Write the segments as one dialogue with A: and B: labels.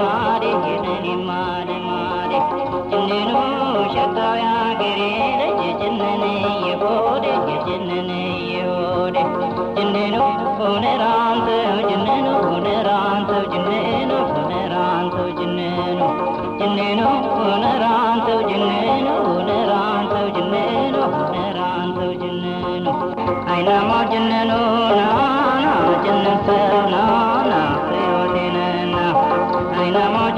A: mare jinani mare mare jinnu shataya gire re jinnane ye bode jinnane ye bode jinnu kone rant jinnu kone rant jinnu kone rant jinnu jinnu kone rant jinnu kone
B: rant jinnu kone rant jinnu aina mo jinnu na na jinnu sa na Dynamo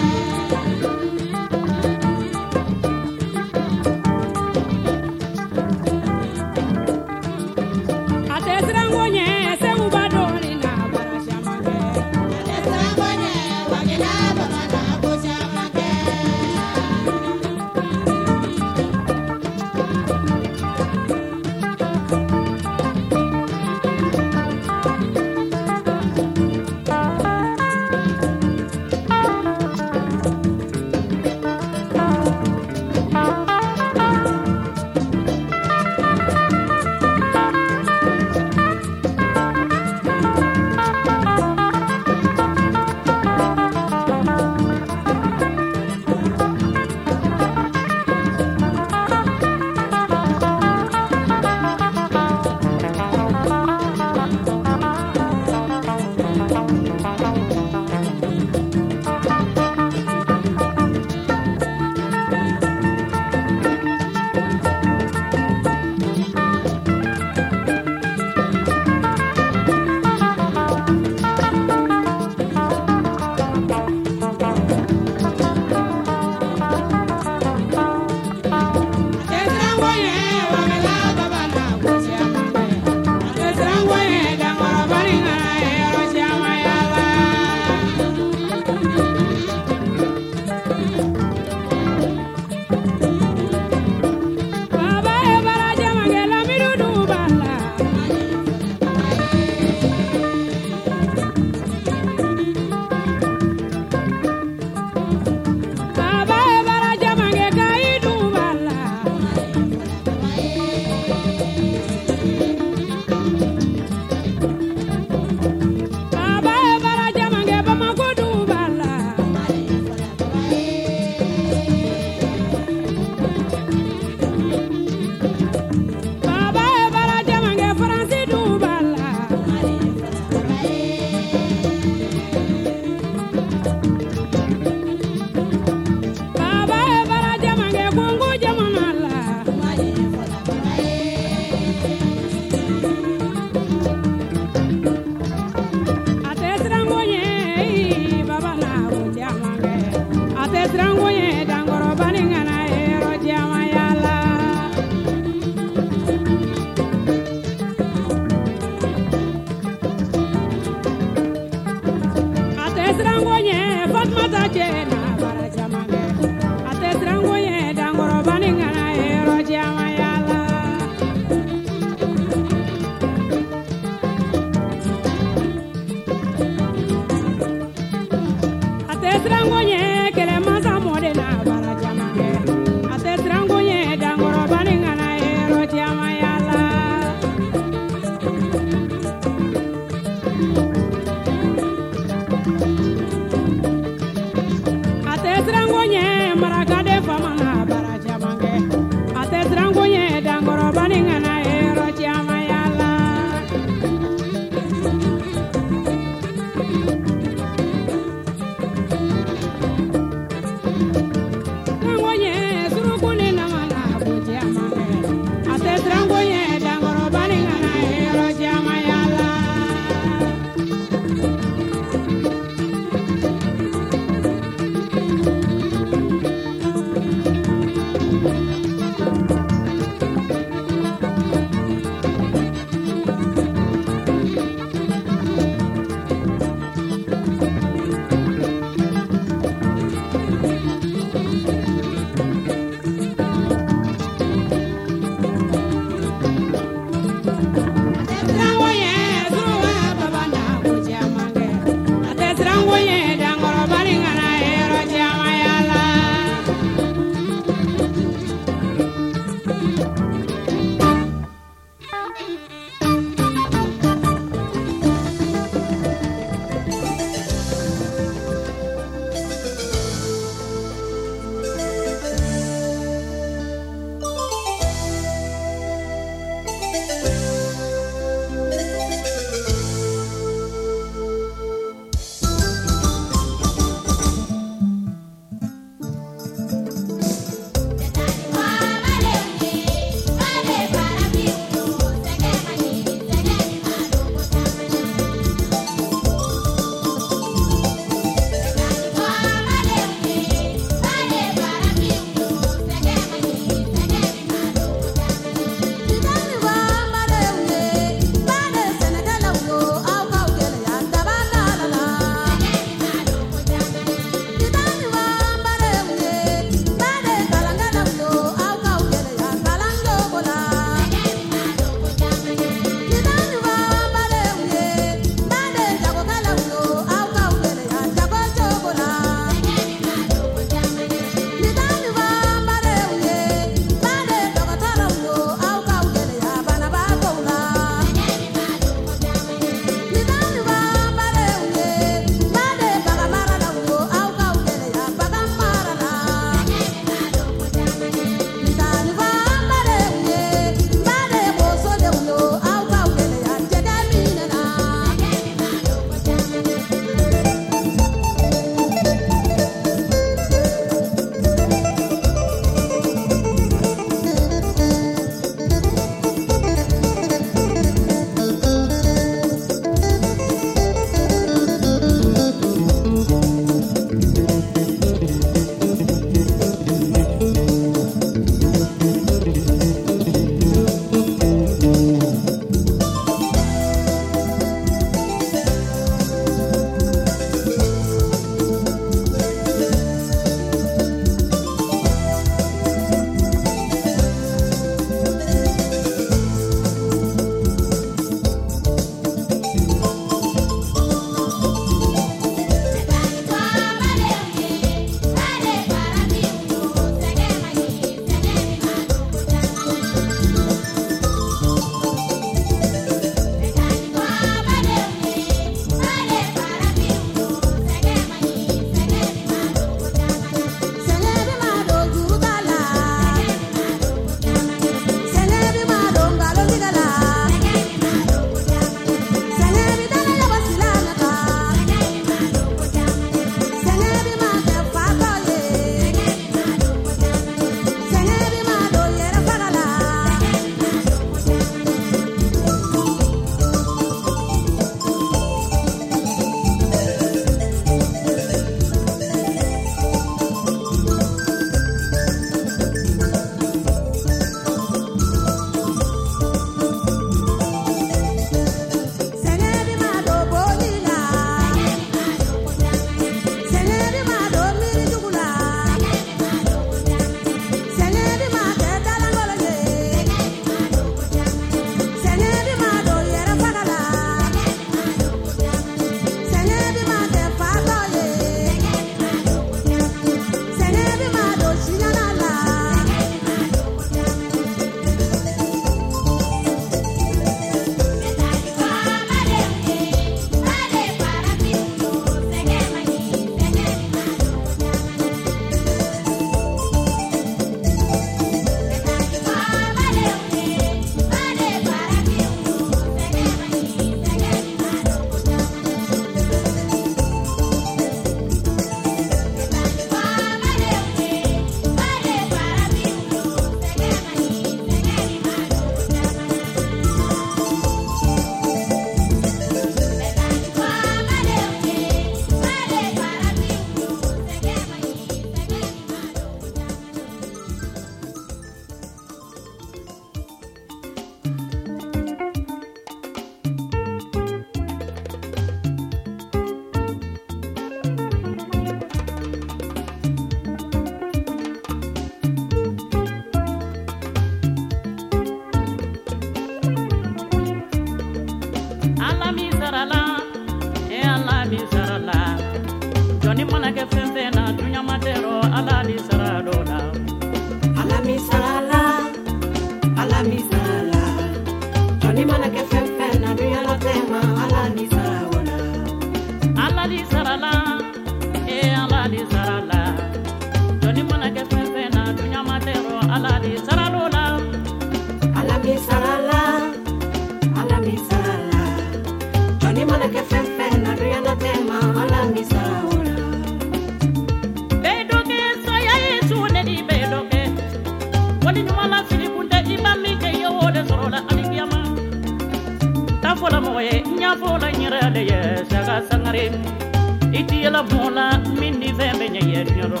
B: nyoro.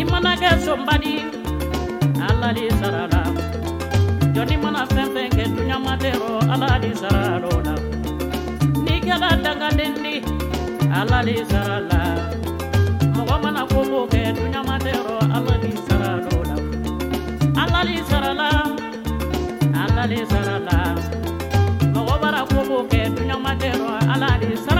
B: Imana ke sombadi ala di sarala joni mana fembe ke dunya matero ala di saralo la ni kala danga dendi ala di sarala mogo mana kobo ke dunya matero ala di saralo la ala di sarala ala di sarala mogo bara kobo ke dunya matero ala di saralo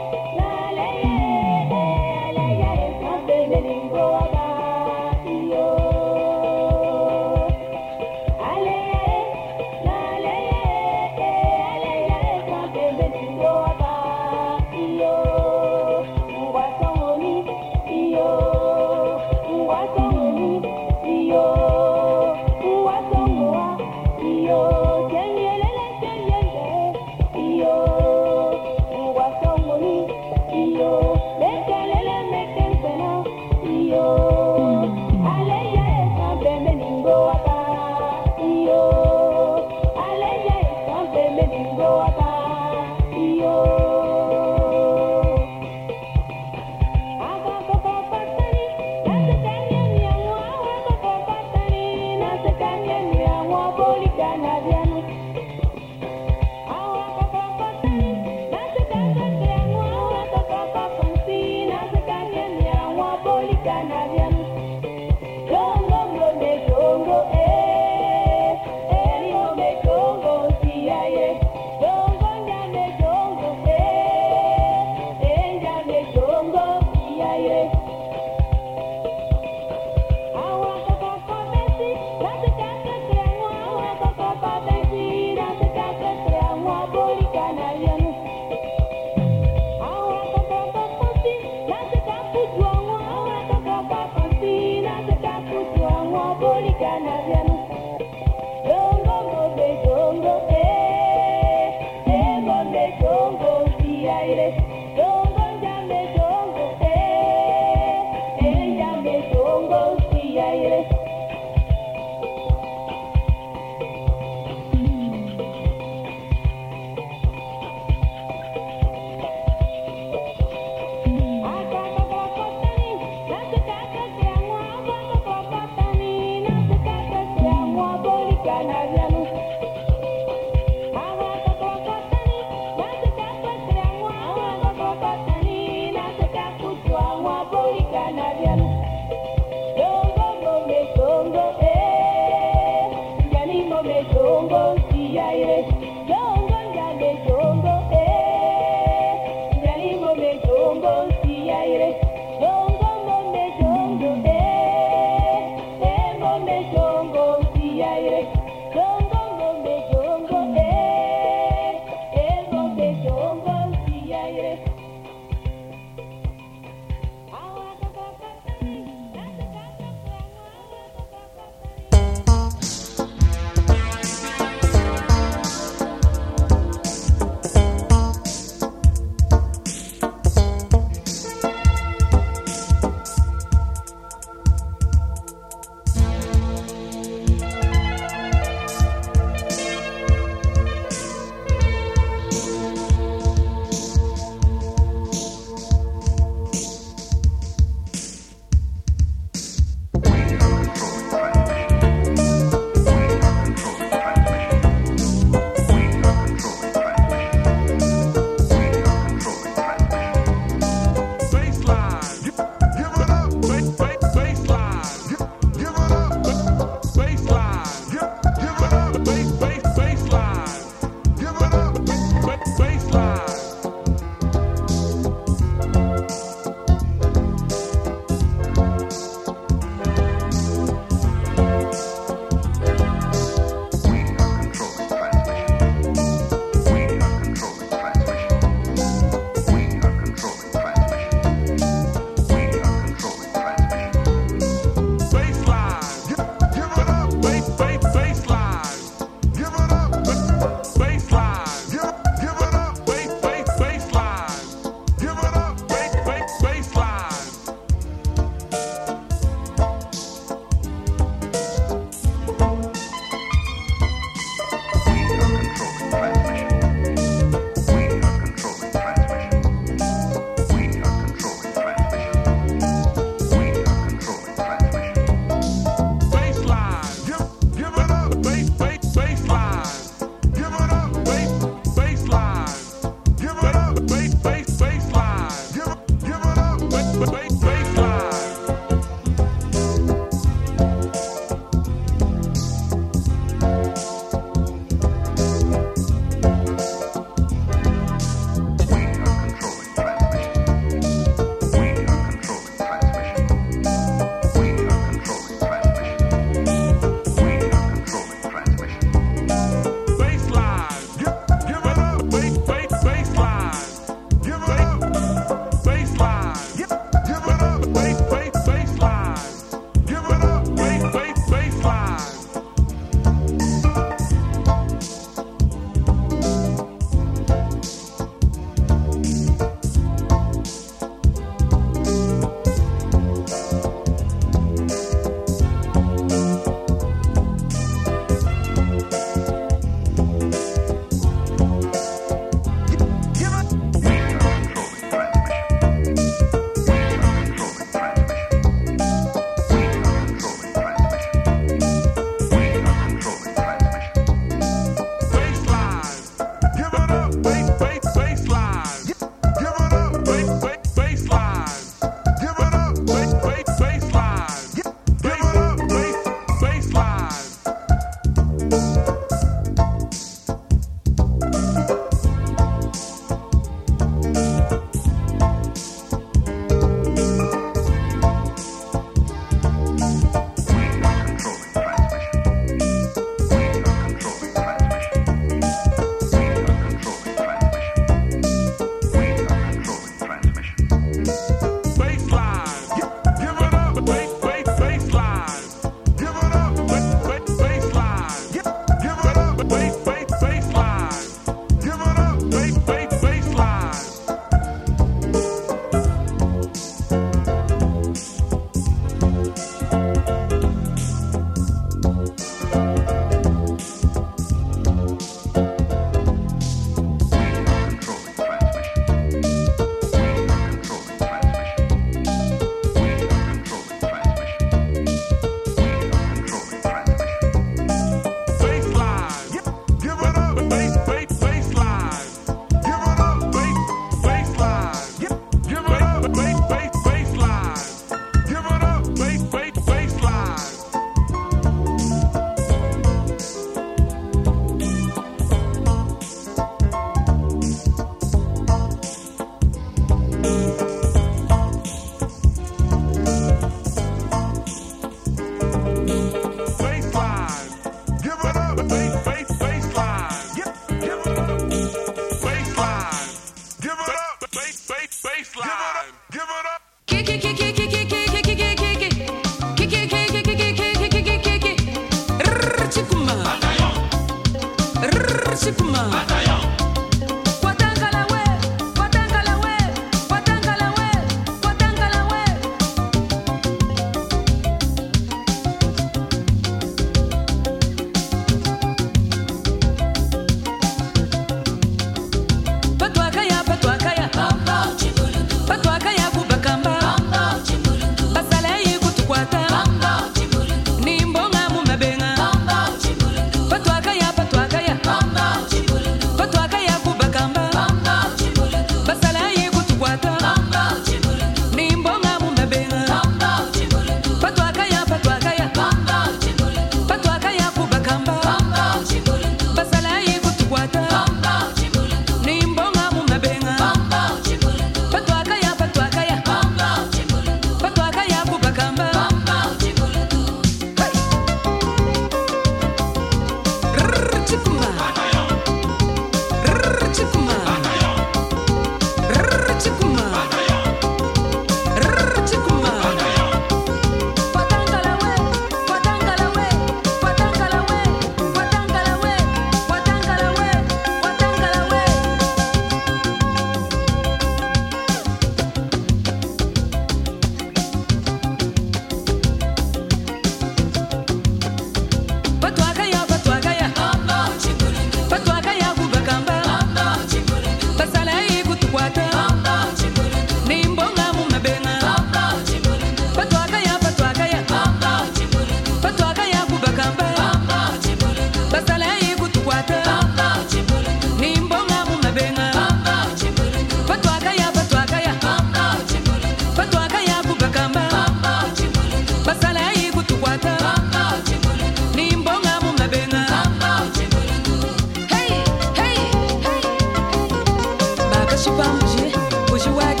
C: Si Pamuji, puji wage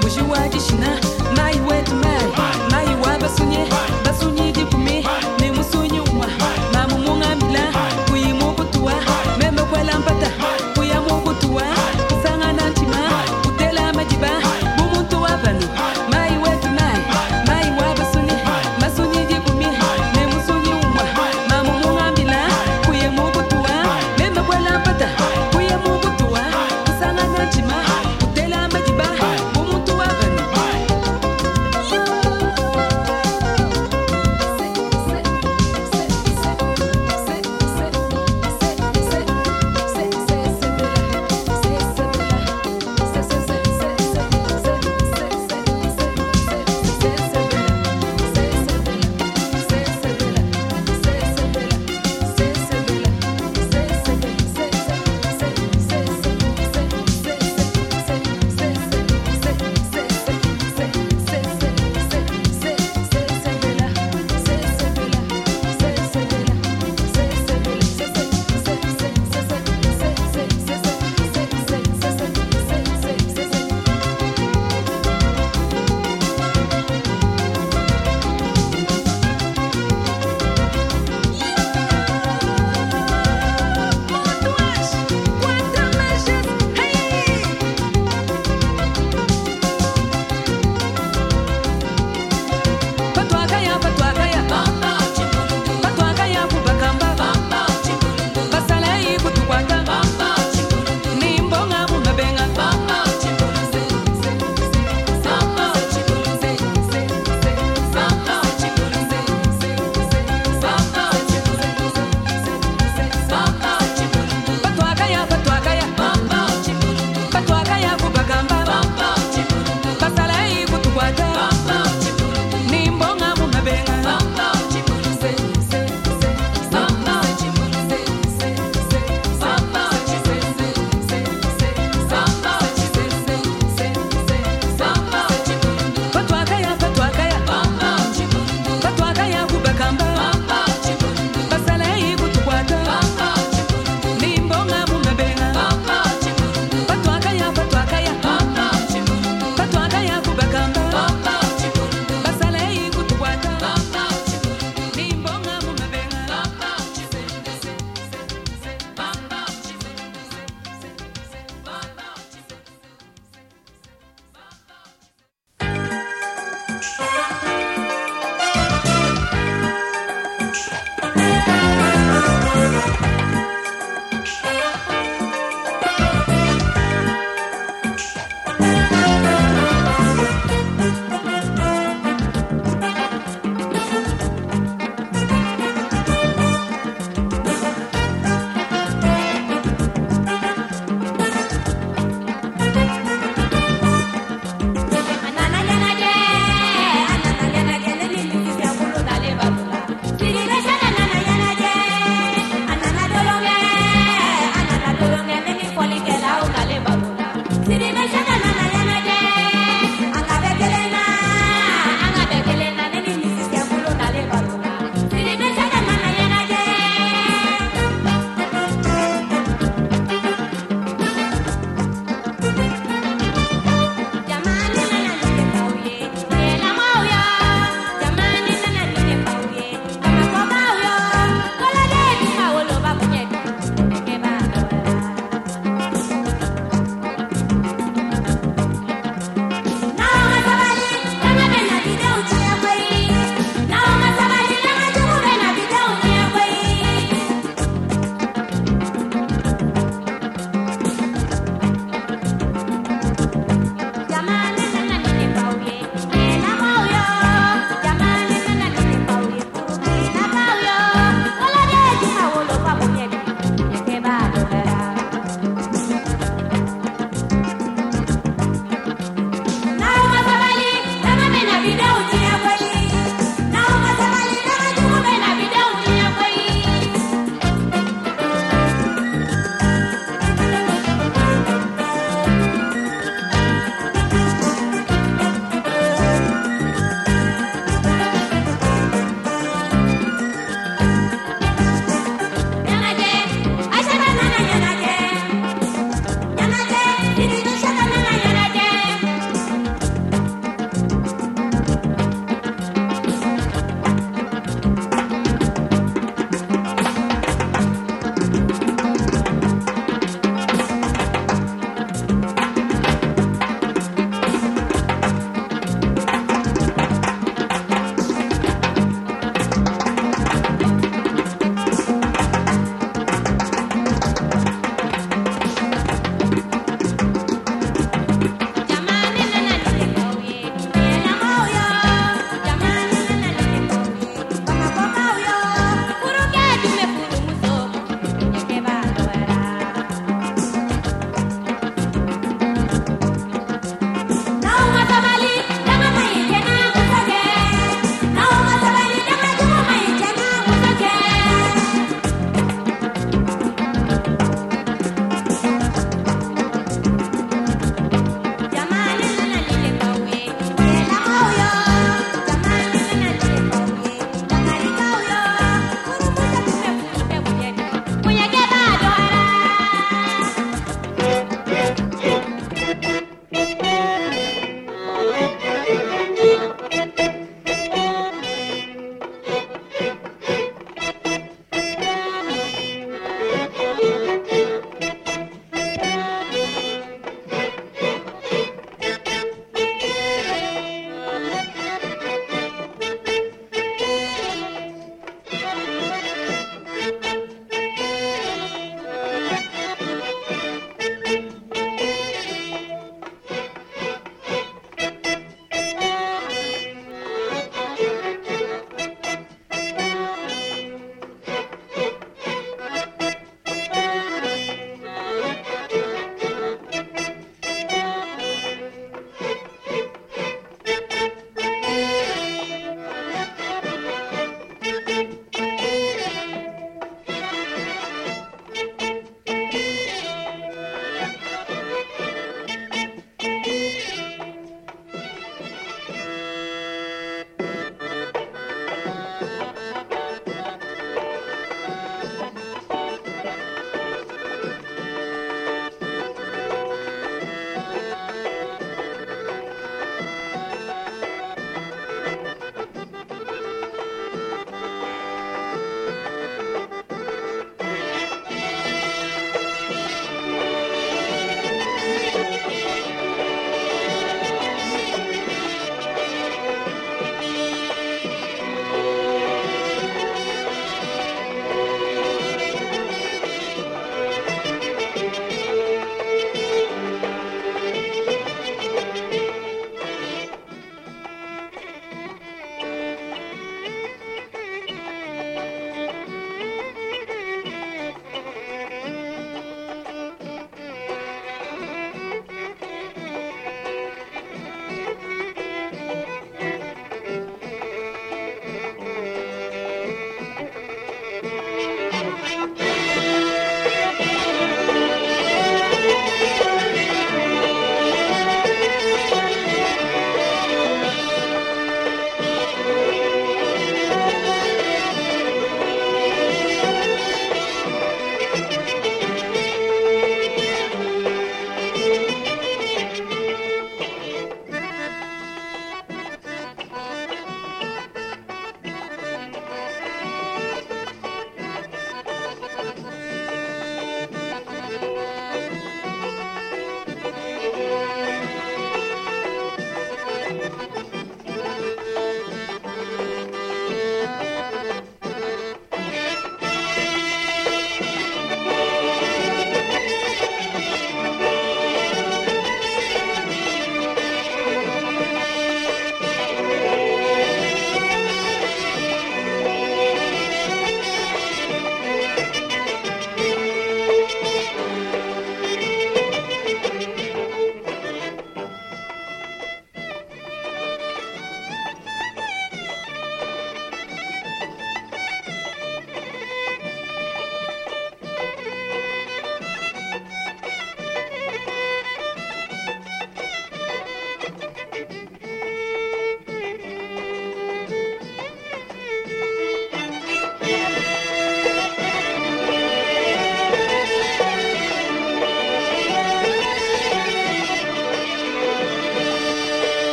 C: 不是 Nana.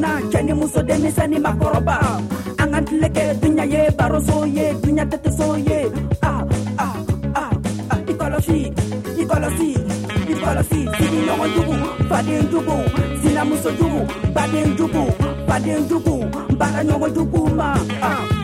C: mana
D: cɛ ni muso denmisɛn makɔrɔba an ka tile kɛ duɲa ye baroso ye duɲa tɛtɛso ye ah, ah, ah, ah i kɔlɔsi i kɔlɔsi i kɔlɔsi sigiɲɔgɔn jugu faden jugu sinamuso jugu baden jugu faden jugu baaraɲɔgɔn jugu ma ah.